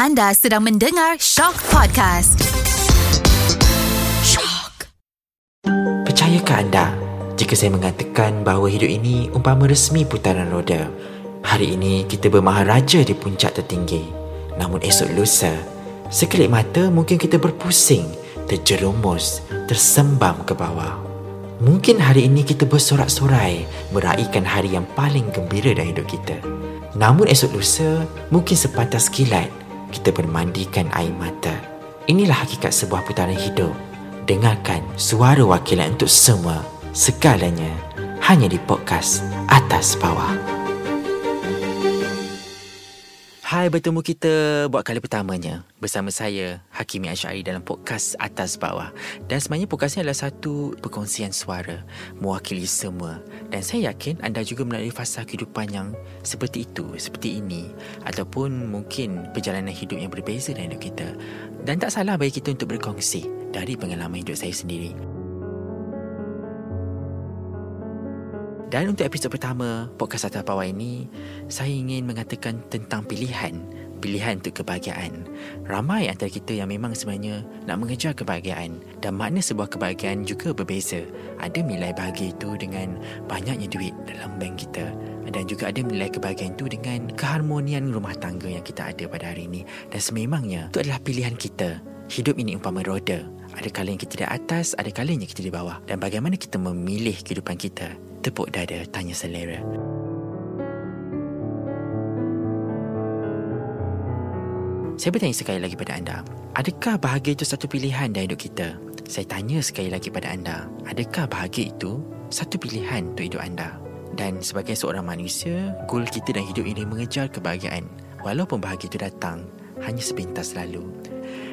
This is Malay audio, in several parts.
Anda sedang mendengar Shock Podcast. Shock. Percayakah anda jika saya mengatakan bahawa hidup ini umpama resmi putaran roda? Hari ini kita bermaharaja di puncak tertinggi. Namun esok lusa, sekelip mata mungkin kita berpusing, terjerumus, tersembam ke bawah. Mungkin hari ini kita bersorak-sorai meraihkan hari yang paling gembira dalam hidup kita. Namun esok lusa, mungkin sepantas kilat kita bermandikan air mata. Inilah hakikat sebuah putaran hidup. Dengarkan suara wakilan untuk semua, segalanya, hanya di podcast Atas Bawah. Hai, bertemu kita buat kali pertamanya bersama saya, Hakimi Asyari dalam podcast Atas Bawah. Dan sebenarnya podcast ini adalah satu perkongsian suara mewakili semua. Dan saya yakin anda juga melalui fasa kehidupan yang seperti itu, seperti ini. Ataupun mungkin perjalanan hidup yang berbeza dalam hidup kita. Dan tak salah bagi kita untuk berkongsi dari pengalaman hidup saya sendiri. Dan untuk episod pertama podcast Atas Bawah ini, saya ingin mengatakan tentang pilihan. Pilihan untuk kebahagiaan. Ramai antara kita yang memang sebenarnya nak mengejar kebahagiaan dan makna sebuah kebahagiaan juga berbeza. Ada nilai bahagia itu dengan banyaknya duit dalam bank kita dan juga ada nilai kebahagiaan itu dengan keharmonian rumah tangga yang kita ada pada hari ini. Dan sememangnya itu adalah pilihan kita. Hidup ini umpama roda. Ada kalanya kita di atas, ada kalanya kita di bawah. Dan bagaimana kita memilih kehidupan kita tepuk dada tanya selera. Saya bertanya sekali lagi pada anda, adakah bahagia itu satu pilihan dalam hidup kita? Saya tanya sekali lagi pada anda, adakah bahagia itu satu pilihan untuk hidup anda? Dan sebagai seorang manusia, goal kita dalam hidup ini mengejar kebahagiaan. Walaupun bahagia itu datang, hanya sepintas lalu.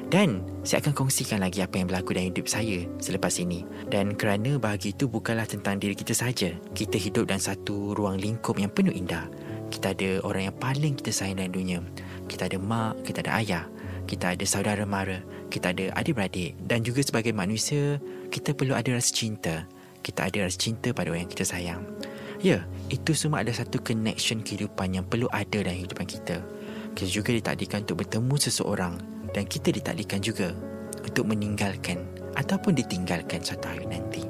Dan saya akan kongsikan lagi apa yang berlaku dalam hidup saya selepas ini. Dan kerana bahagia itu bukanlah tentang diri kita saja. Kita hidup dalam satu ruang lingkup yang penuh indah. Kita ada orang yang paling kita sayang dalam dunia. Kita ada mak, kita ada ayah. Kita ada saudara mara, kita ada adik-beradik. Dan juga sebagai manusia, kita perlu ada rasa cinta. Kita ada rasa cinta pada orang yang kita sayang. Ya, itu semua ada satu connection kehidupan yang perlu ada dalam kehidupan kita. Kita juga ditakdirkan untuk bertemu seseorang dan kita ditakdirkan juga untuk meninggalkan ataupun ditinggalkan satu hari nanti.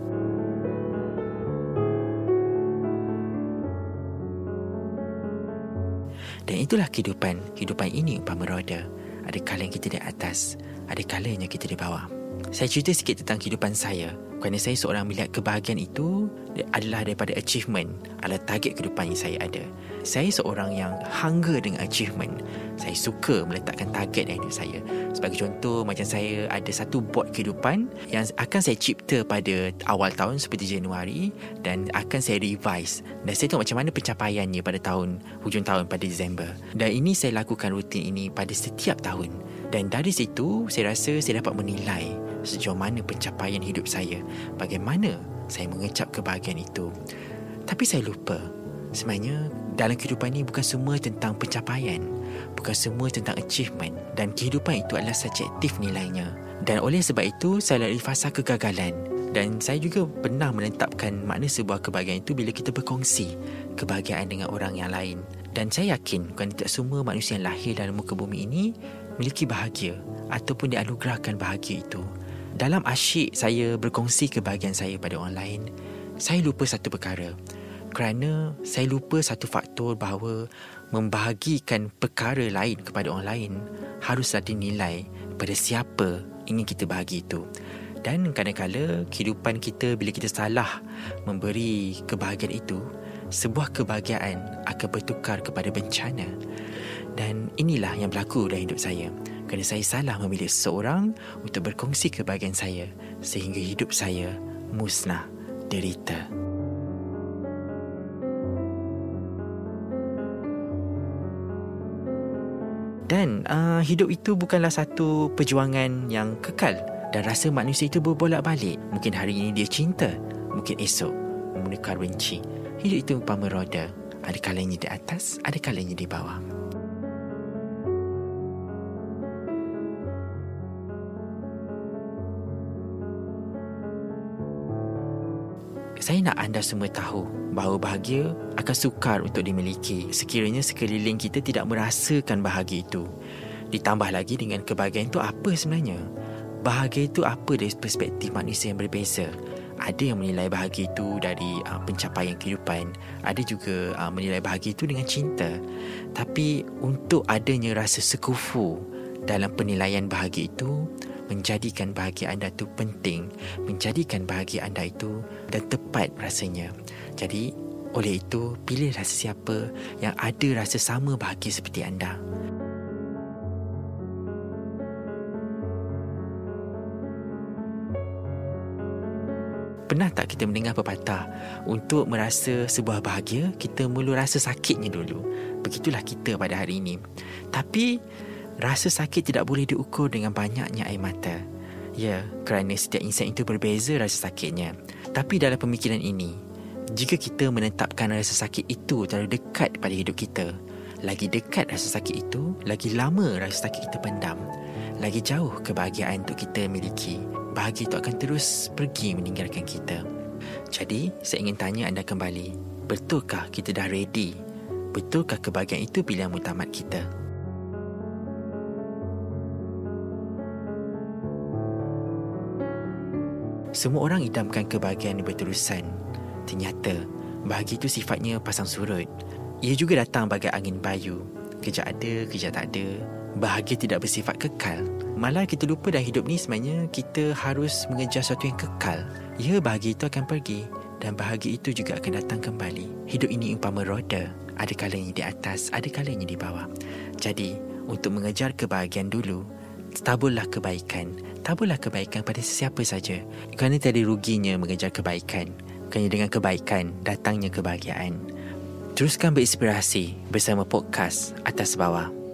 Dan itulah kehidupan. Kehidupan ini umpama roda. Ada kala yang kita di atas, ada kala yang kita di bawah. Saya cerita sikit tentang kehidupan saya kerana saya seorang melihat kebahagiaan itu adalah daripada achievement, adalah target kehidupan yang saya ada. Saya seorang yang hunger dengan achievement. Saya suka meletakkan target dalam hidup saya. Sebagai contoh, macam saya ada satu board kehidupan yang akan saya cipta pada awal tahun seperti Januari dan akan saya revise. Dan saya tengok macam mana pencapaiannya pada tahun, hujung tahun pada Disember. Dan ini saya lakukan rutin ini pada setiap tahun. Dan dari situ, saya rasa saya dapat menilai sejauh mana pencapaian hidup saya, bagaimana saya mengecap kebahagiaan itu. Tapi saya lupa, sebenarnya dalam kehidupan ini bukan semua tentang pencapaian, bukan semua tentang achievement dan kehidupan itu adalah subjektif nilainya. Dan oleh sebab itu, saya lalui fasa kegagalan dan saya juga pernah menetapkan makna sebuah kebahagiaan itu bila kita berkongsi kebahagiaan dengan orang yang lain. Dan saya yakin bukan tidak semua manusia yang lahir dalam muka bumi ini memiliki bahagia ataupun dianugerahkan bahagia itu. Dalam asyik saya berkongsi kebahagiaan saya pada orang lain, saya lupa satu perkara. Kerana saya lupa satu faktor bahawa membahagikan perkara lain kepada orang lain haruslah dinilai pada siapa ingin kita bahagi itu. Dan kadang-kadang kehidupan kita bila kita salah memberi kebahagiaan itu, sebuah kebahagiaan akan bertukar kepada bencana. Dan inilah yang berlaku dalam hidup saya kerana saya salah memilih seseorang untuk berkongsi kebahagiaan saya sehingga hidup saya musnah derita. Dan uh, hidup itu bukanlah satu perjuangan yang kekal dan rasa manusia itu berbolak-balik. Mungkin hari ini dia cinta, mungkin esok menukar benci. Hidup itu umpama roda. Ada kalanya di atas, ada kalanya di bawah. Saya nak anda semua tahu bahawa bahagia akan sukar untuk dimiliki sekiranya sekeliling kita tidak merasakan bahagia itu. Ditambah lagi dengan kebahagiaan itu apa sebenarnya? Bahagia itu apa dari perspektif manusia yang berbeza? Ada yang menilai bahagia itu dari uh, pencapaian kehidupan Ada juga uh, menilai bahagia itu dengan cinta Tapi untuk adanya rasa sekufu dalam penilaian bahagia itu Menjadikan bahagia anda itu penting Menjadikan bahagia anda itu dan tepat rasanya. Jadi oleh itu pilih rasa siapa yang ada rasa sama bahagia seperti anda. Pernah tak kita mendengar pepatah Untuk merasa sebuah bahagia Kita mulu rasa sakitnya dulu. Begitulah kita pada hari ini. Tapi Rasa sakit tidak boleh diukur dengan banyaknya air mata Ya, kerana setiap insan itu berbeza rasa sakitnya Tapi dalam pemikiran ini Jika kita menetapkan rasa sakit itu terlalu dekat pada hidup kita Lagi dekat rasa sakit itu Lagi lama rasa sakit kita pendam Lagi jauh kebahagiaan untuk kita miliki bahagia itu akan terus pergi meninggalkan kita. Jadi, saya ingin tanya anda kembali, betulkah kita dah ready? Betulkah kebahagiaan itu pilihan mutamat kita? Semua orang idamkan kebahagiaan yang berterusan. Ternyata, bahagia itu sifatnya pasang surut. Ia juga datang bagai angin bayu. Kejap ada, kejap tak ada. Bahagia tidak bersifat kekal. Malah kita lupa dalam hidup ni sebenarnya kita harus mengejar sesuatu yang kekal. Ya, bahagia itu akan pergi dan bahagia itu juga akan datang kembali. Hidup ini umpama roda. Ada kalanya di atas, ada kalanya di bawah. Jadi, untuk mengejar kebahagiaan dulu, taburlah kebaikan. Taburlah kebaikan pada sesiapa saja. Kerana tiada ruginya mengejar kebaikan. Kerana dengan kebaikan, datangnya kebahagiaan. Teruskan berinspirasi bersama podcast Atas Bawah.